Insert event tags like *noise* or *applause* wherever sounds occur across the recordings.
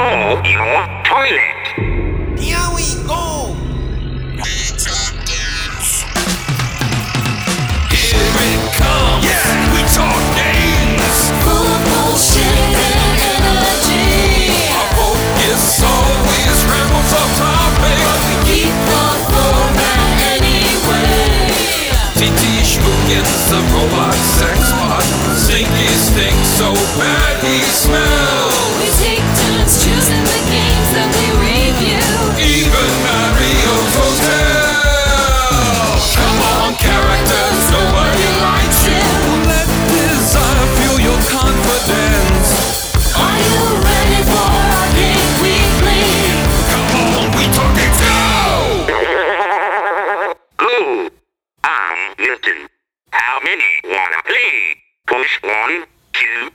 call your toilet. Here we go. Here it comes. Yeah, we talk games. Full of bullshit and energy. Our focus always rambles off topic. But we keep the format anyway. TT Schmoogins, the robot sex bot. Stinky stinks so bad he smells. We take turns choosing Even Mario's Hotel. Come on, characters, you. Let desire fuel your confidence. Are you ready for our game? Come on, we talking! Ooh, I'm Milton. How many wanna play? Push one, two,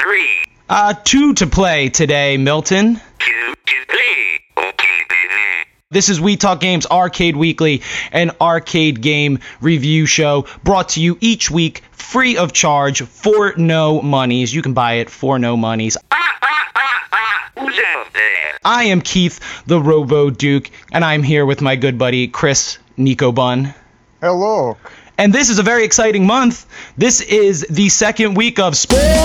three. Uh, two to play today, Milton. Two to play. Okay, baby. This is We Talk Games Arcade Weekly, an arcade game review show brought to you each week free of charge for no monies. You can buy it for no monies. Who's out there? I am Keith, the Robo Duke, and I'm here with my good buddy Chris Nico Bun. Hello. And this is a very exciting month. This is the second week of Sportuary.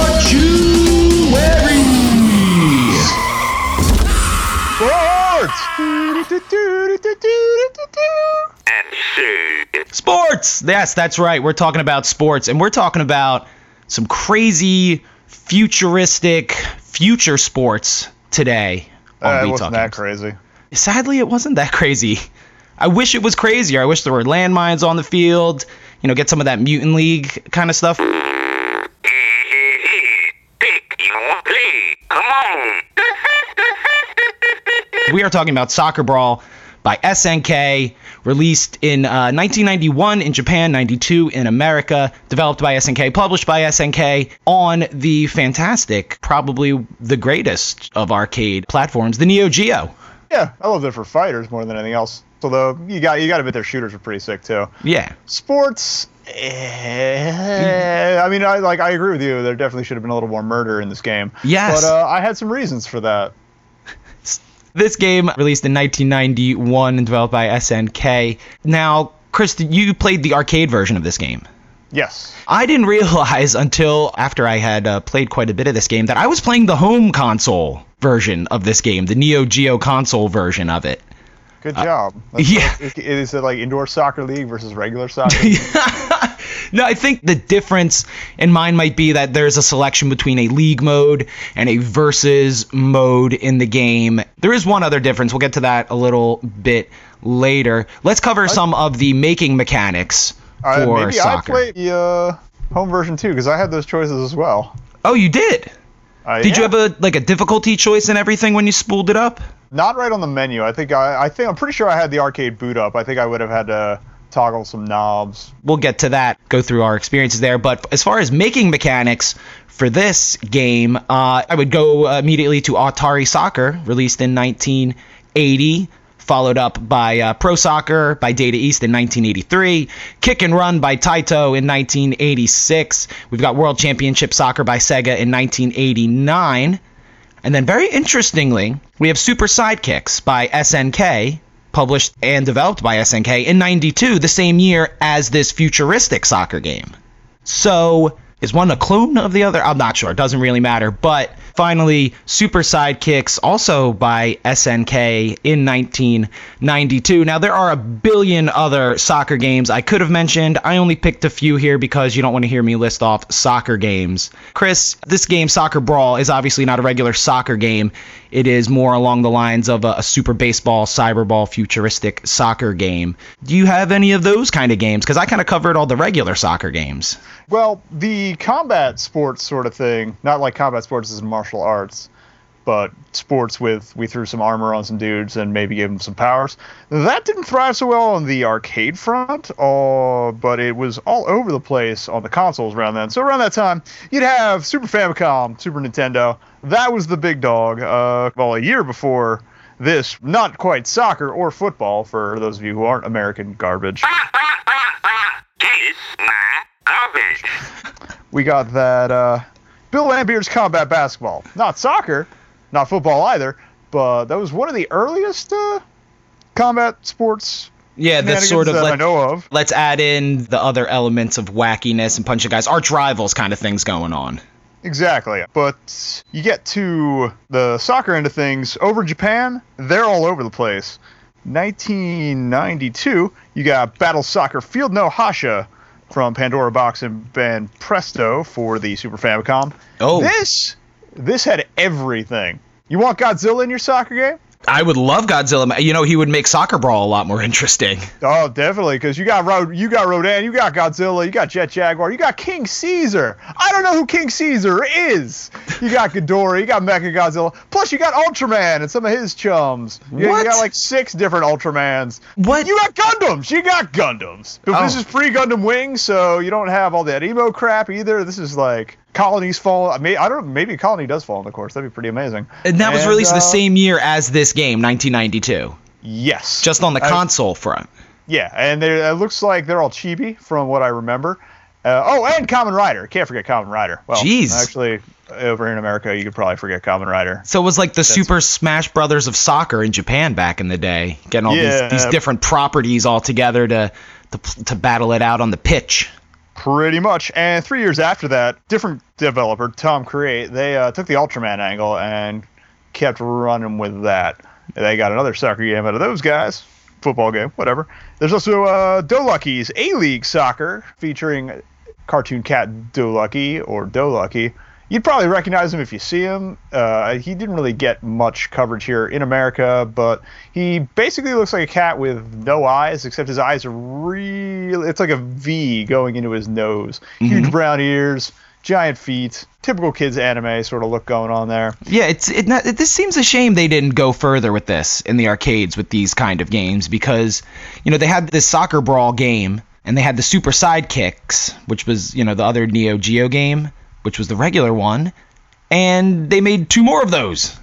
Sports. Yes, that's right. We're talking about sports, and we're talking about some crazy, futuristic, future sports today. on Uh, it wasn't that Games. crazy. Sadly, it wasn't that crazy. I wish it was crazier. I wish there were landmines on the field. You know, get some of that mutant league kind of stuff. Hey, hey, hey. Pick your play. Come on. We are talking about Soccer Brawl by SNK, released in uh, 1991 in Japan, 92 in America, developed by SNK, published by SNK on the fantastic, probably the greatest of arcade platforms, the Neo Geo. Yeah, I love it for fighters more than anything else. Although you got you got to admit their shooters are pretty sick too. Yeah. Sports. Eh, I mean, I like I agree with you. There definitely should have been a little more murder in this game. Yes. But uh, I had some reasons for that. This game released in 1991 and developed by SNK. Now, Chris, you played the arcade version of this game. Yes. I didn't *laughs* realize until after I had uh, played quite a bit of this game that I was playing the home console version of this game, the Neo Geo console version of it. Good job. That's- Uh, *laughs* yeah. Is, is it like indoor soccer league versus regular soccer? *laughs* no, I think the difference in mine might be that there's a selection between a league mode and a versus mode in the game. There is one other difference. We'll get to that a little bit later. Let's cover some of the making mechanics Uh, for maybe soccer. I played the uh, home version too because I had those choices as well. oh, you did? Uh, Did you have a like a difficulty choice and everything when you spooled it up? Not right on the menu. I think I, I think I'm pretty sure I had the arcade boot up. I think I would have had to toggle some knobs. we'll get to that, go through our experiences there. But as far as making mechanics for this game, uh, I would go uh, immediately to Atari Soccer, released in 1980. Followed up by uh, Pro Soccer by Data East in 1983, Kick and Run by Taito in 1986. We've got World Championship Soccer by Sega in 1989. And then, very interestingly, we have Super Sidekicks by SNK, published and developed by SNK in 92, the same year as this futuristic soccer game. So, is one a clone of the other? I'm not sure. It doesn't really matter. But finally, Super Sidekicks, also by SNK in 1992. Now, there are a billion other soccer games I could have mentioned. I only picked a few here because you don't want to hear me list off soccer games. Chris, this game, Soccer Brawl, is obviously not a regular soccer game. It is more along the lines of a, a Super Baseball, Cyberball, futuristic soccer game. Do you have any of those kind of games? Because I kind of covered all the regular soccer games. Well, the combat sports sort of thing, not like combat sports as martial arts, but sports with we threw some armor on some dudes and maybe gave them some powers. That didn't thrive so well on the arcade front, uh, but it was all over the place on the consoles around then. So around that time, you'd have Super Famicom, Super Nintendo. That was the big dog. Uh, well, a year before this, not quite soccer or football for those of you who aren't American garbage. *laughs* Kiss my garbage. We got that uh, Bill Laimbeer's combat basketball. Not soccer, not football either, but that was one of the earliest uh, combat sports. Yeah, that's sort of that I know of. let's add in the other elements of wackiness and punching guys, arch rivals kind of things going on. Exactly. But you get to the soccer end of things over Japan, they're all over the place. 1992, you got Battle Soccer Field No Hasha from Pandora Box and Banpresto for the Super Famicom. Oh. This this had everything. You want Godzilla in your soccer game? I would love Godzilla. You know, he would make Soccer Brawl a lot more interesting. Oh, definitely, because you got Rod, you got Rodan, you got Godzilla, you got Jet Jaguar, you got King Caesar. I don't know who King Caesar is. You got *laughs* Ghidorah, you got Mecha Godzilla, plus you got Ultraman and some of his chums. You, What? you got like six different Ultramans. What? You got Gundams. You got Gundams. But this Oh. is pre Gundam Wing, so you don't have all that emo crap either. This is like colonies fall. I mean, I don't. know, Maybe a colony does fall in the course. That'd be pretty amazing. And that was released uh, the same year as this game, 1992, Yes. just on the I- console front. Yeah, and it looks like they're all chibi from what I remember. Uh, oh, and Kamen Rider. Can't forget Kamen Rider. Well, Jeez. actually, over here in America, you could probably forget Kamen Rider. So it was like the Super Smash Brothers of soccer in Japan back in the day, getting all Yeah. these, these different properties all together to, to to battle it out on the pitch. Pretty much. And three years after that, different developer, Tom Create, they uh, took the Ultraman angle and kept running with that. They got another soccer game out of those guys. Football game, whatever. There's also uh, Dolucky's A League Soccer featuring cartoon cat Dolucky or Dolucky. You'd probably recognize him if you see him. Uh, he didn't really get much coverage here in America, but he basically looks like a cat with no eyes, except his eyes are real. It's like a V going into his nose. Huge brown ears, giant feet. Typical kids anime sort of look going on there. Yeah, it's it, not, it. This seems a shame they didn't go further with this in the arcades with these kind of games because, you know, they had this soccer brawl game and they had the Super Sidekicks, which was you know the other Neo Geo game, which was the regular one, and they made two more of those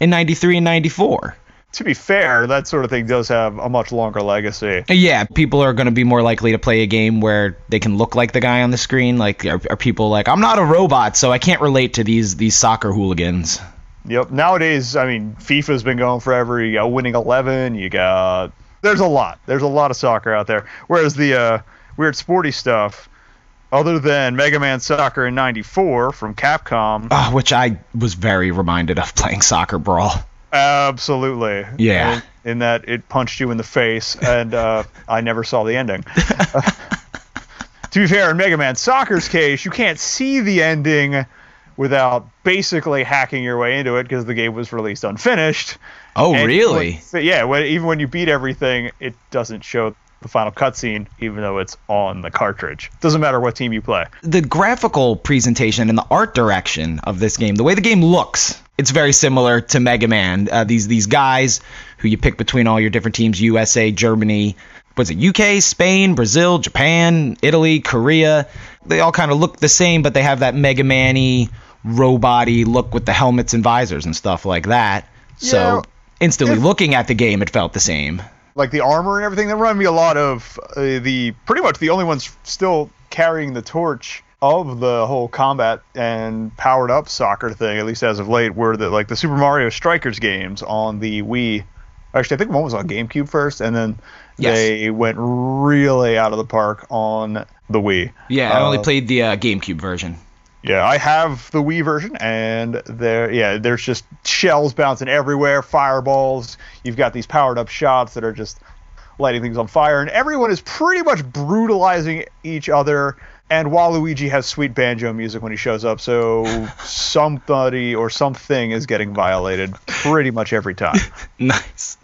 in '93 and '94. To be fair, that sort of thing does have a much longer legacy. Yeah, people are going to be more likely to play a game where they can look like the guy on the screen. Like, are, are people like, I'm not a robot, so I can't relate to these these soccer hooligans. Yep. Nowadays, I mean, FIFA's been going forever. You got Winning Eleven. You got there's a lot. There's a lot of soccer out there. Whereas the uh, weird sporty stuff, other than Mega Man Soccer in '94 from Capcom, Uh, which I was very reminded of playing Soccer Brawl. absolutely. Yeah. In, in that it punched you in the face, and uh, I never saw the ending. *laughs* to be fair, in Mega Man Soccer's case, you can't see the ending without basically hacking your way into it because the game was released unfinished. Oh, And really? when- yeah, when, even when you beat everything, it doesn't show the final cutscene, even though it's on the cartridge. Doesn't matter what team you play. The graphical presentation and the art direction of this game, the way the game looks, it's very similar to Mega Man. Uh, these these guys who you pick between all your different teams: USA, Germany, was it UK, Spain, Brazil, Japan, Italy, Korea. They all kind of look the same, but they have that Mega Man-y, robot-y look with the helmets and visors and stuff like that. So instantly If- looking at the game, it felt the same. Like the armor and everything, that reminded me a lot of uh, the pretty much the only ones still carrying the torch of the whole combat and powered up soccer thing, at least as of late, were the like the Super Mario Strikers games on the Wii. Actually, I think one was on GameCube first, and then Yes. they went really out of the park on the Wii. Yeah, I only Uh, played the uh, GameCube version. Yeah, I have the Wii version, and there, yeah, there's just shells bouncing everywhere, fireballs. You've got these powered up shots that are just lighting things on fire, and everyone is pretty much brutalizing each other. And Waluigi has sweet banjo music when he shows up, so *laughs* somebody or something is getting violated pretty much every time. *laughs* nice.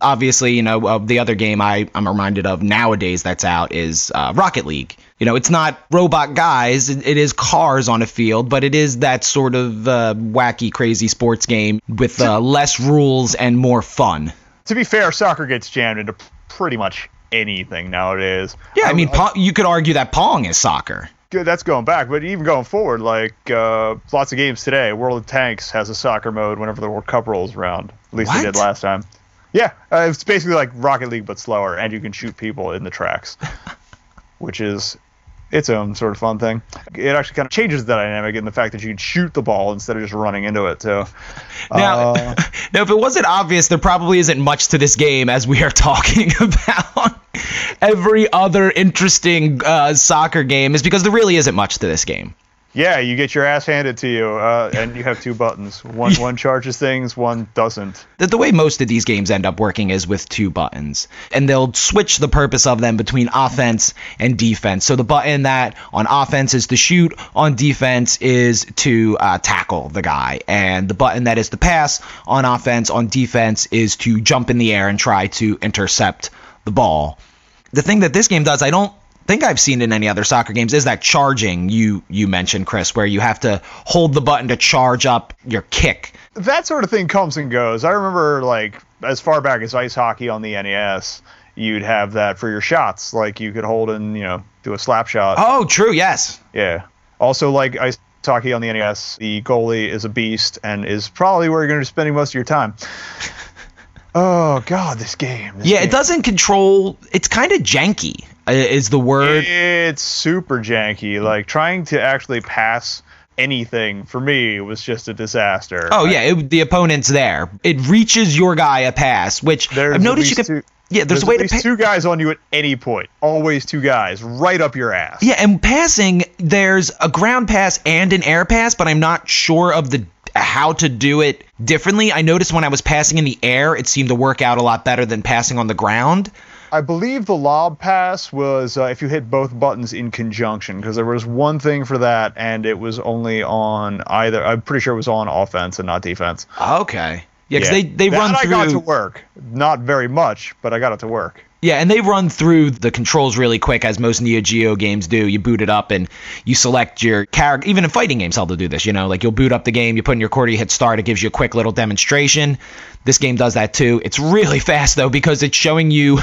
Obviously, you know, uh, the other game I, I'm reminded of nowadays that's out is uh, Rocket League. You know, it's not robot guys, it, it is cars on a field, but it is that sort of uh, wacky, crazy sports game with uh, less rules and more fun. to be fair, soccer gets jammed into pretty much anything nowadays. Yeah, I mean, po- you could argue that Pong is soccer. that's going back, but even going forward, like uh, lots of games today, World of Tanks has a soccer mode whenever the World Cup rolls around. At least What? they did last time. Yeah, uh, it's basically like Rocket League but slower, and you can shoot people in the tracks, *laughs* which is its own sort of fun thing. It actually kind of changes the dynamic in the fact that you can shoot the ball instead of just running into it. So *laughs* Now, uh, *laughs* now, if it wasn't obvious, there probably isn't much to this game as we are *laughs* talking about every other interesting uh, soccer game, is because there really isn't much to this game. Yeah, you get your ass handed to you, uh, and you have two buttons. One *laughs* one charges things, one doesn't. The, the way most of these games end up working is with two buttons, and they'll switch the purpose of them between offense and defense. So the button that on offense is to shoot, on defense is to uh, tackle the guy, and the button that is to pass on offense, on defense is to jump in the air and try to intercept the ball. The thing that this game does, I don't think I've seen in any other soccer games is that charging you you mentioned Chris where you have to hold the button to charge up your kick that sort of thing comes and goes. I remember like as far back as ice hockey on the NES, you'd have that for your shots. Like you could hold and you know do a slap shot. Oh, true. Yes. Yeah. Also, like ice hockey on the NES, the goalie is a beast and is probably where you're going to be spending most of your time. *laughs* Oh God, this game. this Yeah, game. it doesn't control. It's kind of janky. Is the word? It's super janky. Like trying to actually pass anything for me was just a disaster. Oh yeah, it, the opponent's there. It reaches your guy a pass, which There's I've noticed you can. two- yeah, there's, a way to. Pa- two guys on you at any point. Always two guys right up your ass. yeah, and passing, there's a ground pass and an air pass, but I'm not sure of the how to do it differently. I noticed when I was passing in the air, it seemed to work out a lot better than passing on the ground. I believe the lob pass was uh, if you hit both buttons in conjunction because there was one thing for that and it was only on either. I'm pretty sure it was on offense and not defense. Okay. Yeah, because they they that run I through. got to work. Not very much, but I got it to work. Yeah, and they run through the controls really quick, as most Neo Geo games do. You boot it up and you select your character. Even in fighting games, how they'll do this. You know, like you'll boot up the game, you put in your quarter, you hit start, it gives you a quick little demonstration. This game does that too. It's really *laughs* fast though because it's showing you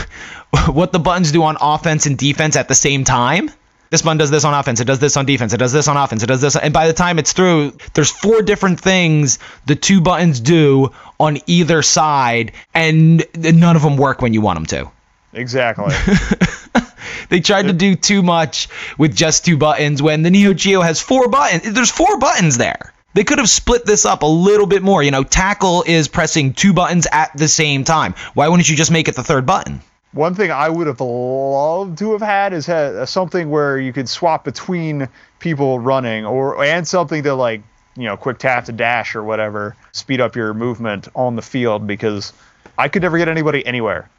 *laughs* what the buttons do on offense and defense at the same time. This button does this on offense. It does this on defense. It does this on offense. It does this. And by the time it's through, there's four different things the two buttons do on either side, and none of them work when you want them to. Exactly. *laughs* They tried to do too much with just two buttons when the Neo Geo has four buttons. There's four buttons there. They could have split this up a little bit more. You know, tackle is pressing two buttons at the same time. Why wouldn't you just make it the third button? One thing I would have loved to have had is had something where you could swap between people running, or and something to like you know quick tap to dash or whatever, speed up your movement on the field because I could never get anybody anywhere,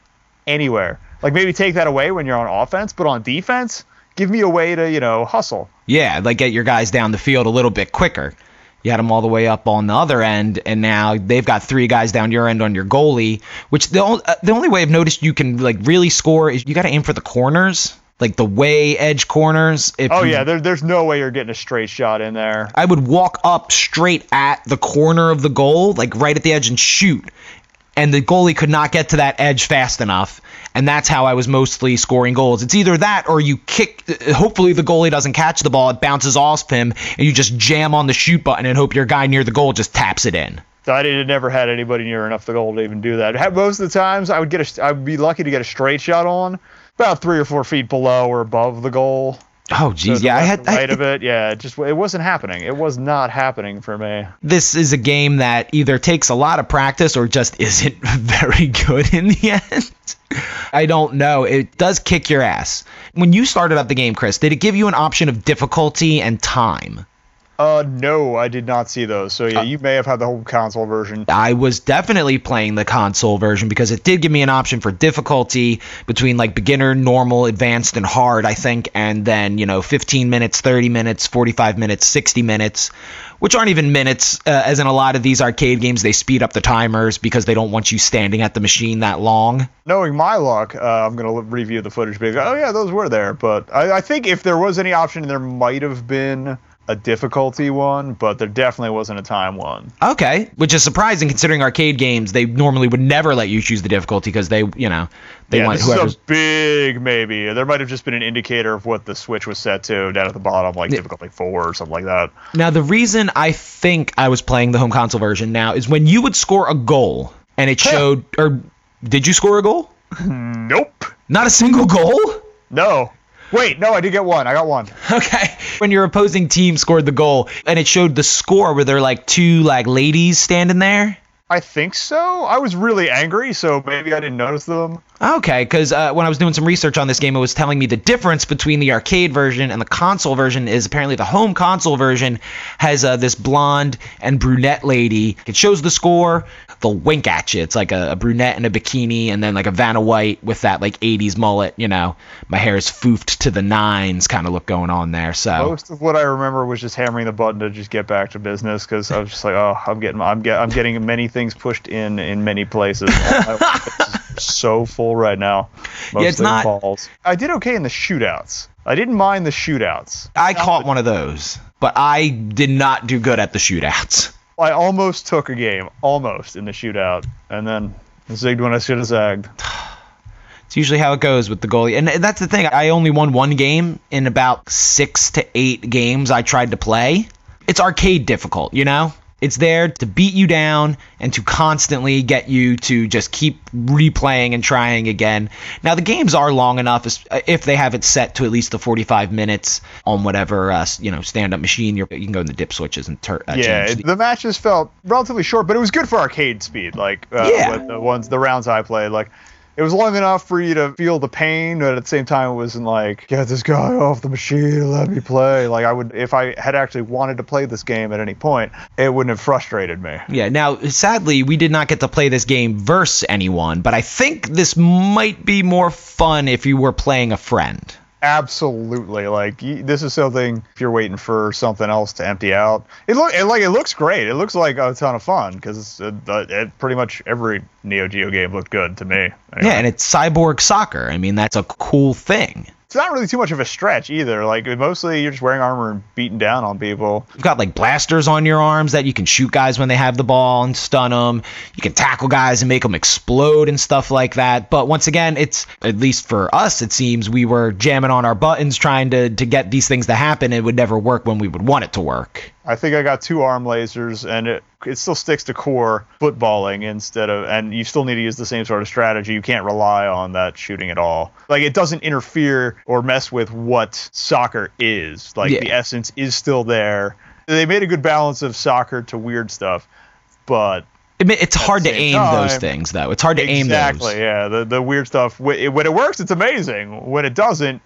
anywhere. Like maybe take that away when you're on offense, but on defense, give me a way to you know hustle. Yeah, like get your guys down the field a little bit quicker. You had them all the way up on the other end, and now they've got three guys down your end on your goalie. Which the only, uh, the only way I've noticed you can like really score is you got to aim for the corners, like the way edge corners. If Oh you- yeah, there, there's no way you're getting a straight shot in there. I would walk up straight at the corner of the goal, like right at the edge, and shoot. And the goalie could not get to that edge fast enough. And that's how I was mostly scoring goals. It's either that or you kick. Hopefully, the goalie doesn't catch the ball. It bounces off him, and you just jam on the shoot button and hope your guy near the goal just taps it in. I did, never had anybody near enough the goal to even do that. Most of the times, I would get a, I would be lucky to get a straight shot on, about three or four feet below or above the goal. Oh, geez. the Yeah, I had. and I- right of it. Yeah, it just it wasn't happening. It was not happening for me. this is a game that either takes a lot of practice or just isn't *laughs* very good in the end. I don't know. It does kick your ass. When you started up the game, Chris, did it give you an option of difficulty and time? Uh, no, I did not see those. So yeah, you may have had the whole console version. I was definitely playing the console version because it did give me an option for difficulty between like beginner, normal, advanced, and hard, I think, and then, you know, 15 minutes, 30 minutes, 45 minutes, 60 minutes, which aren't even minutes, uh, as in a lot of these arcade games, they speed up the timers because they don't want you standing at the machine that long. Knowing my luck, uh, I'm gonna review the footage. Because oh yeah, those were there. But I, I think if there was any option, there might have been a difficulty one, but there definitely wasn't a time one. Okay, which is surprising considering arcade games, they normally would never let you choose the difficulty because they, you know, they yeah, want this whoever's. is a big maybe. There might have just been an indicator of what the switch was set to down at the bottom, like difficulty four or something like that. Now, the reason I think I was playing the home console version now is when you would score a goal and it showed, or did you score a goal? *laughs* Nope. Not a single goal? No. Wait, no, I did get one. I got one. *laughs* Okay. When your opposing team scored the goal and it showed the score, were there like two like ladies standing there? I think so. I was really angry, so maybe I didn't notice them. Okay, because uh, when I was doing some research on this game, it was telling me the difference between the arcade version and the console version is apparently the home console version has uh, this blonde and brunette lady. It shows the score, they'll wink at you. It's like a, a brunette in a bikini, and then like a Vanna White with that like 80s mullet. You know, my hair is foofed to the nines kind of look going on there. So Most of what I remember was just hammering the button to just get back to business because I was just like, oh, I'm getting, I'm get, I'm getting many things pushed in in many places. *laughs* My office is so full right now. Mostly it's not- balls. I did okay in the shootouts. I didn't mind the shootouts. I caught one of those, but I did not do good at the shootouts. I almost took a game, almost in the shootout, and then zigged when I should have zagged. It's usually how it goes with the goalie. And that's the thing. I only won one game in about six to eight games I tried to play. It's arcade difficult, you know? It's there to beat you down and to constantly get you to just keep replaying and trying again. Now, the games are long enough if they have it set to at least the 45 minutes on whatever, uh, you know, stand up machine. You're, you can go in the dip switches and tur- uh, Yeah, change the matches felt relatively short, but it was good for arcade speed. Like uh, Yeah. the ones, the rounds I played, like it was long enough for you to feel the pain, but at the same time, it wasn't like get this guy off the machine, let me play. Like I would, if I had actually wanted to play this game at any point, it wouldn't have frustrated me. Yeah, now sadly we did not get to play this game versus anyone, but I think this might be more fun if you were playing a friend. Absolutely, like this is something. If you're waiting for something else to empty out, it look it, like it looks great. It looks like a ton of fun because it, uh, it, pretty much every Neo Geo game looked good to me. Anyway. Yeah, and it's cyborg soccer. I mean, that's a cool thing. It's not really too much of a stretch either. Like mostly you're just wearing armor and beating down on people. You've got like blasters on your arms that you can shoot guys when they have the ball and stun them. You can tackle guys and make them explode and stuff like that. But once again, it's at least for us, it seems we were jamming on our buttons trying to to get these things to happen. It would never work when we would want it to work. I think I got two arm lasers, and it it still sticks to core footballing instead of, and you still need to use the same sort of strategy. You can't rely on that shooting at all. Like it doesn't interfere or mess with what soccer is. Like Yeah. the essence is still there. They made a good balance of soccer to weird stuff, but it's hard to aim those things though. It's hard to aim those. exactly, yeah. The the weird stuff when it works, it's amazing. When it doesn't,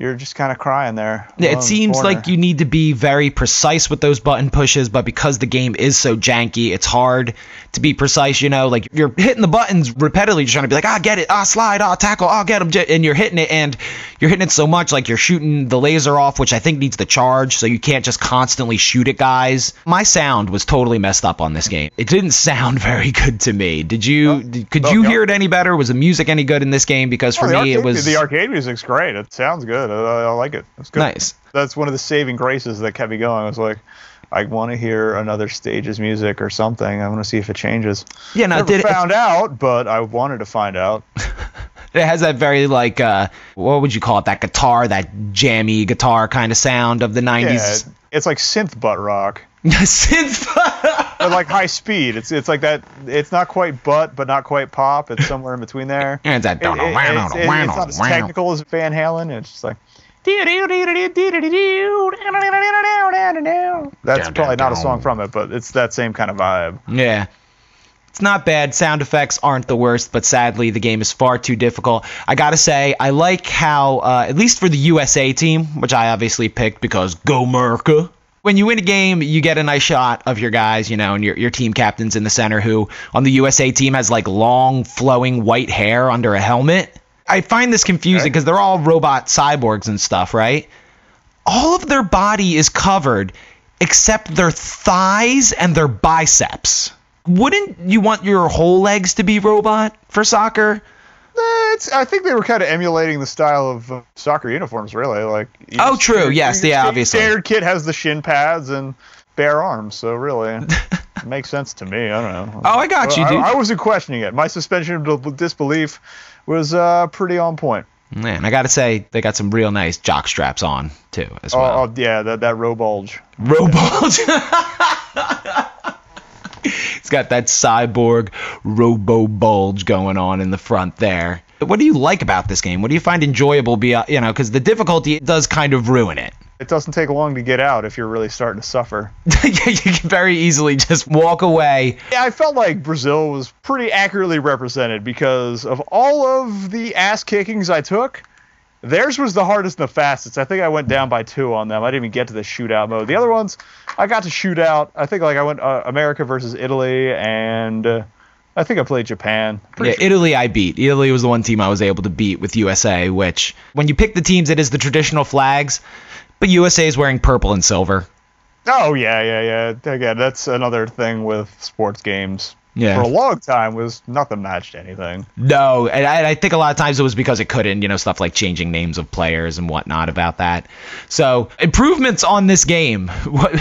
you're just kind of crying there. Yeah, it seems corner. like you need to be very precise with those button pushes, but because the game is so janky, it's hard to be precise. You know, like you're hitting the buttons repeatedly, just trying to be like, ah, get it, ah, slide, ah, tackle, ah, get him, and you're hitting it, and you're hitting it so much, like you're shooting the laser off, which I think needs the charge, so you can't just constantly shoot at guys. My sound was totally messed up on this game. It didn't *laughs* sound very good to me. Did you? did- could no, you no. hear it any better? Was the music any good in this game? Because for Oh, me, arcade, it was the arcade music's great. It sounds good. I, I like it. It's good. nice. That's one of the saving graces that kept me going. I was like, I want to hear another stage's music or something. I want to see if it changes. Yeah, now Never did it, found out, but I wanted to find out. *laughs* It has that very like uh what would you call it? That guitar, that jammy guitar kind of sound of the Yeah, nineties. it's like synth butt rock, *laughs* Synth. but like high speed. It's it's like that. It's not quite butt, but not quite pop. It's somewhere in between there. And *laughs* it's that It- it- it's, it- it's not as technical as Van Halen. It's just like. That's probably not a song from it, but it's that same kind of vibe. Yeah. It's not bad. Sound effects aren't the worst, but sadly the game is far too difficult. I gotta say, I like how, uh, at least for the USA team, which I obviously picked because go Merca. When you win a game, you get a nice shot of your guys, you know, and your, your team captain's in the center who on the USA team has like long flowing white hair under a helmet. I find this confusing because they're all robot cyborgs and stuff, right? all of their body is covered except their thighs and their biceps. Wouldn't you want your whole legs to be robot for soccer? It's, I think they were kind of emulating the style of uh, soccer uniforms, really. Like. Oh, true. Yes, yeah, obviously. Standard kit has the shin pads and bare arms, so really, it *laughs* makes sense to me. I don't know. Oh, I got you, I, dude. I wasn't questioning it. My suspension of disbelief was uh, pretty on point. Man, I gotta say they got some real nice jock straps on too, as Oh, well. oh, yeah, that that row bulge. Robulge. *laughs* *laughs* It's got that cyborg robo bulge going on in the front there. What do you like about this game? What do you find enjoyable? Be you know, because the difficulty does kind of ruin it. It doesn't take long to get out if you're really starting to suffer. *laughs* you can very easily just walk away. Yeah, I felt like Brazil was pretty accurately represented because of all of the ass kickings I took. Theirs was the hardest and the fastest. I think I went down by two on them. I didn't even get to the shootout mode. The other ones, I got to shoot out. I think like I went uh, America versus Italy, and uh, I think I played Japan. Yeah, Italy I beat. Italy was the one team I was able to beat with USA, which when you pick the teams, it is the traditional flags, but USA is wearing purple and silver. Oh yeah, yeah, yeah. Again, that's another thing with sports games. Yeah. For a long time, was nothing matched anything. No, and I, I think a lot of times it was because it couldn't, you know, stuff like changing names of players and whatnot about that. So improvements on this game, *laughs* what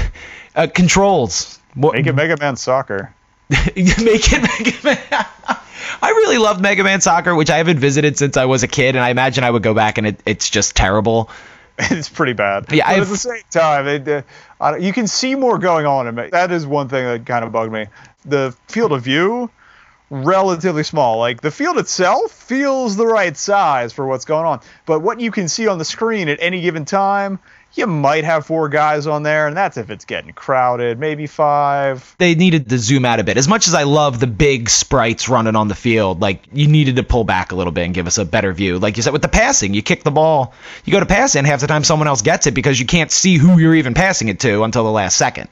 uh, controls, what, Make it Mega Man Soccer. *laughs* make it Mega Man. *laughs* I really loved Mega Man Soccer, which I haven't visited since I was a kid, and I imagine I would go back and it, it's just terrible. it's pretty bad. Yeah, but I've- at the same time, it, uh, I you can see more going on. In it. That is one thing that kind of bugged me. The field of view, relatively small. Like the field itself feels the right size for what's going on, but what you can see on the screen at any given time, you might have four guys on there, and that's if it's getting crowded. Maybe five. They needed to zoom out a bit. As much as I love the big sprites running on the field, like you needed to pull back a little bit and give us a better view. Like you said with the passing, you kick the ball, you go to pass it, and half the time someone else gets it because you can't see who you're even passing it to until the last second.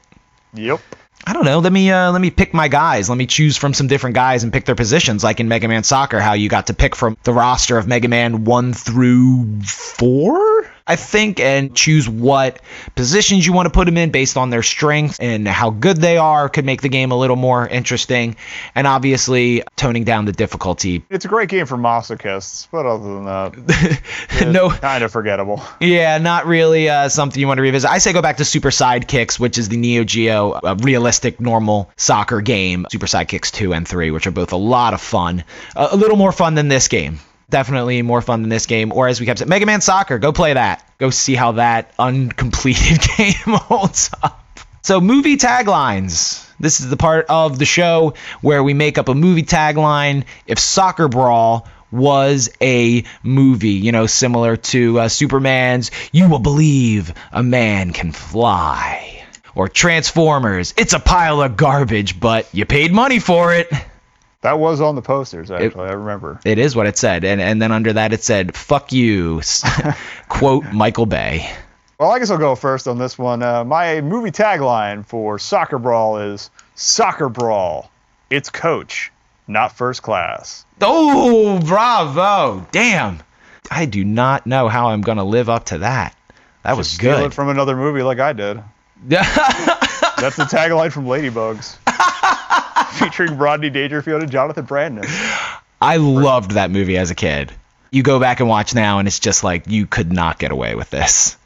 Yep. I don't know. Let me uh, let me pick my guys. Let me choose from some different guys and pick their positions, like in Mega Man Soccer, how you got to pick from the roster of Mega Man one through four, I think, and choose what positions you want to put them in based on their strength and how good they are. Could make the game a little more interesting, and obviously toning down the difficulty. It's a great game for masochists, but other than that, *laughs* no, kind of forgettable. Yeah, not really uh, something you want to revisit. I say go back to Super Sidekicks, which is the Neo Geo uh, realistic normal soccer game. Super Sidekicks 2 and 3, which are both a lot of fun. Uh, a little more fun than this game. Definitely more fun than this game. Or as we kept saying, Mega Man Soccer, go play that. Go see how that *laughs* uncompleted game *laughs* holds up. So, movie taglines. This is the part of the show where we make up a movie tagline. If Soccer Brawl was a movie, you know, similar to uh, Superman's You Will Believe a Man Can Fly. Or Transformers, It's a Pile of Garbage, but you paid money for it. That was on the posters, actually. I remember. It is what it said. And, and then under that it said, fuck you. *laughs* Quote Michael Bay. Well, I guess I'll go first on this one. Uh, my movie tagline for Soccer Brawl is Soccer Brawl. It's coach, not first class. Oh, bravo. Damn. I do not know how I'm going to live up to that. That was Steal good. it from another movie like I did. *laughs* That's the tagline from Ladybugs. *laughs* Featuring Rodney Dangerfield and Jonathan Brandis. I loved that movie as a kid. You go back and watch now, and it's just like you could not get away with this.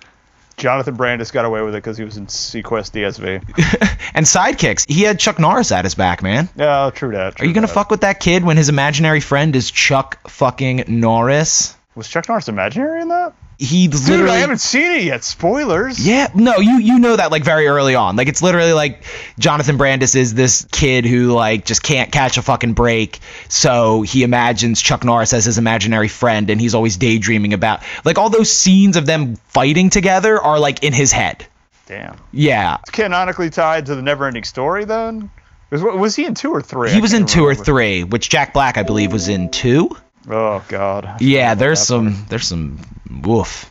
Jonathan Brandis got away with it because he was in seaQuest DSV. *laughs* And sidekicks, he had Chuck Norris at his back, man. Yeah, true that. Are you gonna fuck with that kid when his imaginary friend is Chuck fucking Norris? Was Chuck Norris imaginary in that? He Dude. I haven't seen it yet. Spoilers. Yeah, no, you you know that like very early on. Like it's literally like Jonathan Brandis is this kid who like just can't catch a fucking break, so he imagines Chuck Norris as his imaginary friend and he's always daydreaming about like all those scenes of them fighting together are like in his head. Damn. Yeah. It's canonically tied to the Neverending Story then? Was, was he in two or three? He I was in 2 or 3, which Jack Black I believe was in 2. Oh God. Yeah, there's some there's some woof.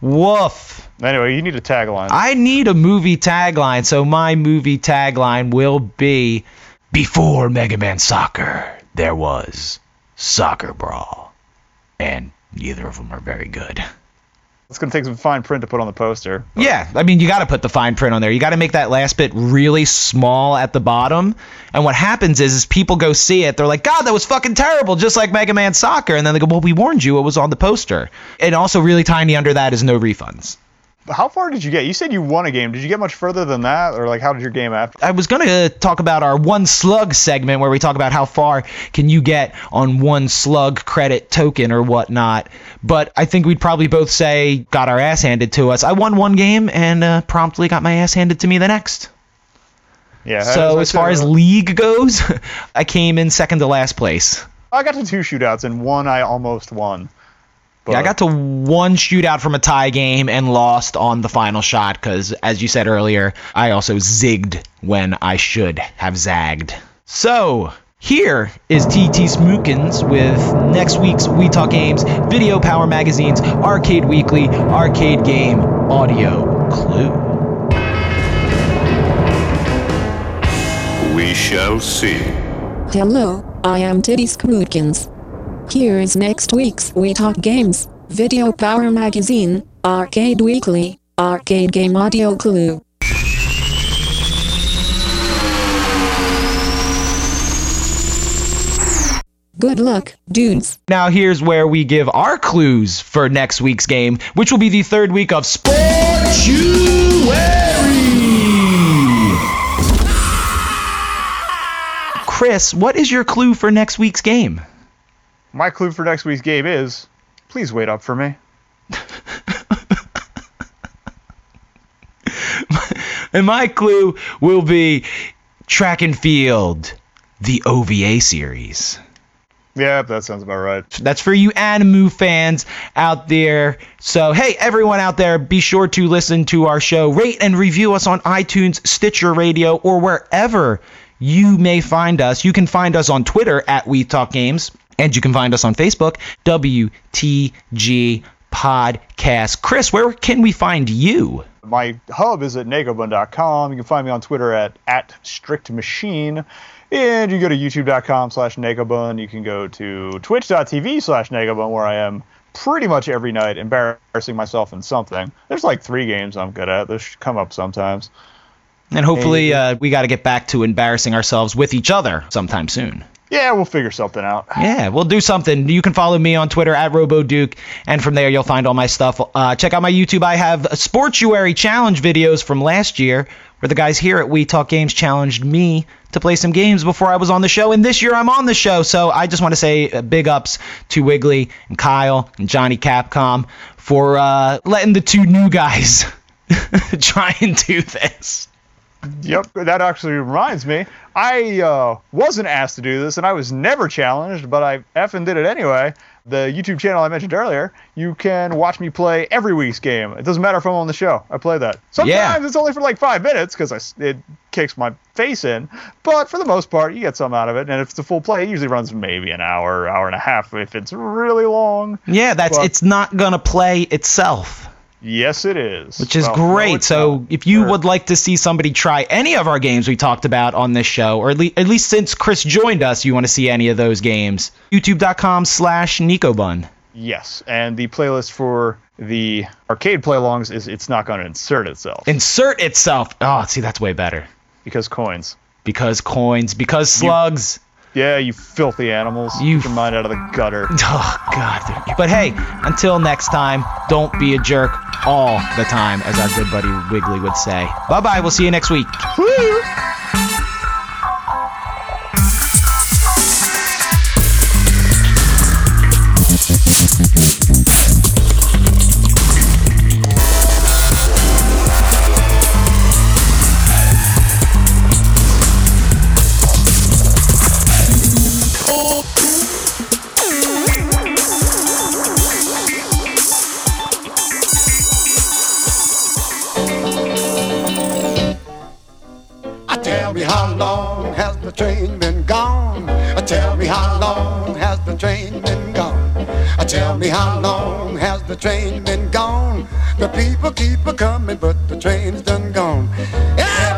Woof. Anyway, you need a tagline. I need a movie tagline, so my movie tagline will be Before Mega Man Soccer, there was Soccer Brawl. And neither of them are very good. It's gonna take some fine print to put on the poster. Yeah, I mean, you got to put the fine print on there. You got to make that last bit really small at the bottom. And what happens is, is people go see it. They're like, God, that was fucking terrible, just like Mega Man Soccer. And then they go, Well, we warned you. It was on the poster. And also, really tiny under that is no refunds. How far did you get? You said you won a game. Did you get much further than that, or like how did your game after? I was going to talk about our one slug segment where we talk about how far can you get on one slug credit token or whatnot. But I think we'd probably both say got our ass handed to us. I won one game and uh, promptly got my ass handed to me the next. Yeah. So as far as league goes, *laughs* I came in second to last place. I got to two shootouts and one I almost won. Yeah, I got to one shootout from a tie game and lost on the final shot because, as you said earlier, I also zigged when I should have zagged. So, here is TT Smookins with next week's We Talk Games, Video Power Magazine's Arcade Weekly Arcade Game Audio Clue. We shall see. Hello, I am Titty Scrootkins. Here is next week's We Talk Games, Video Power Magazine, Arcade Weekly, Arcade Game Audio Clue. Good luck, dudes. Now, here's where we give our clues for next week's game, which will be the third week of Sportuary. Chris, what is your clue for next week's game? My clue for next week's game is please wait up for me. *laughs* And my clue will be track and field, the OVA series. Yeah, that sounds about right. That's for you Animu fans out there. So, hey, everyone out there, be sure to listen to our show, rate and review us on iTunes, Stitcher Radio, or wherever you may find us. You can find us on Twitter at We Talk Games, and you can find us on Facebook, WTG Podcast. Chris, where can we find you? My hub is at negobun.com. You can find me on Twitter at, at strictmachine. And you go to youtube.com slash negobun. You can go to twitch.tv slash negobun, where I am pretty much every night embarrassing myself in something. There's like three games I'm good at. Those should come up sometimes. And hopefully, uh, we got to get back to embarrassing ourselves with each other sometime soon. Yeah, we'll figure something out. Yeah, we'll do something. You can follow me on Twitter at RoboDuke, and from there you'll find all my stuff. Uh, check out my YouTube. I have Sportuary challenge videos from last year, where the guys here at We Talk Games challenged me to play some games before I was on the show, and this year I'm on the show. So I just want to say uh, big ups to Wiggly and Kyle and Johnny Capcom for uh, letting the two new guys *laughs* try and do this. Yep, that actually reminds me. I uh, wasn't asked to do this, and I was never challenged, but I effing did it anyway. The YouTube channel I mentioned earlier, you can watch me play every week's game. It doesn't matter if I'm on the show. I play that. Sometimes Yeah. it's only for like five minutes because it kicks my face in, but for the most part, you get some out of it. And if it's a full play, it usually runs maybe an hour, hour and a half if it's really long. Yeah, that's Well- it's not gonna play itself. Yes, it is. which is Well, great. it's so not. if you Or- would like to see somebody try any of our games we talked about on this show, or at, le- at least since Chris joined us, you want to see any of those games, youtube.com slash Nicobun. Yes, and the playlist for the arcade play-alongs is it's not going to insert itself Insert itself. Oh, see, that's way better. because coins. Because coins, because slugs. Yeah, you filthy animals. You Get your mind out of the gutter. *laughs* Oh, God. But hey, until next time, don't be a jerk all the time, as our good buddy Wiggly would say. Bye bye. We'll see you next week. Uh, train been gone? The people keep a coming, but the train's done gone. Everyone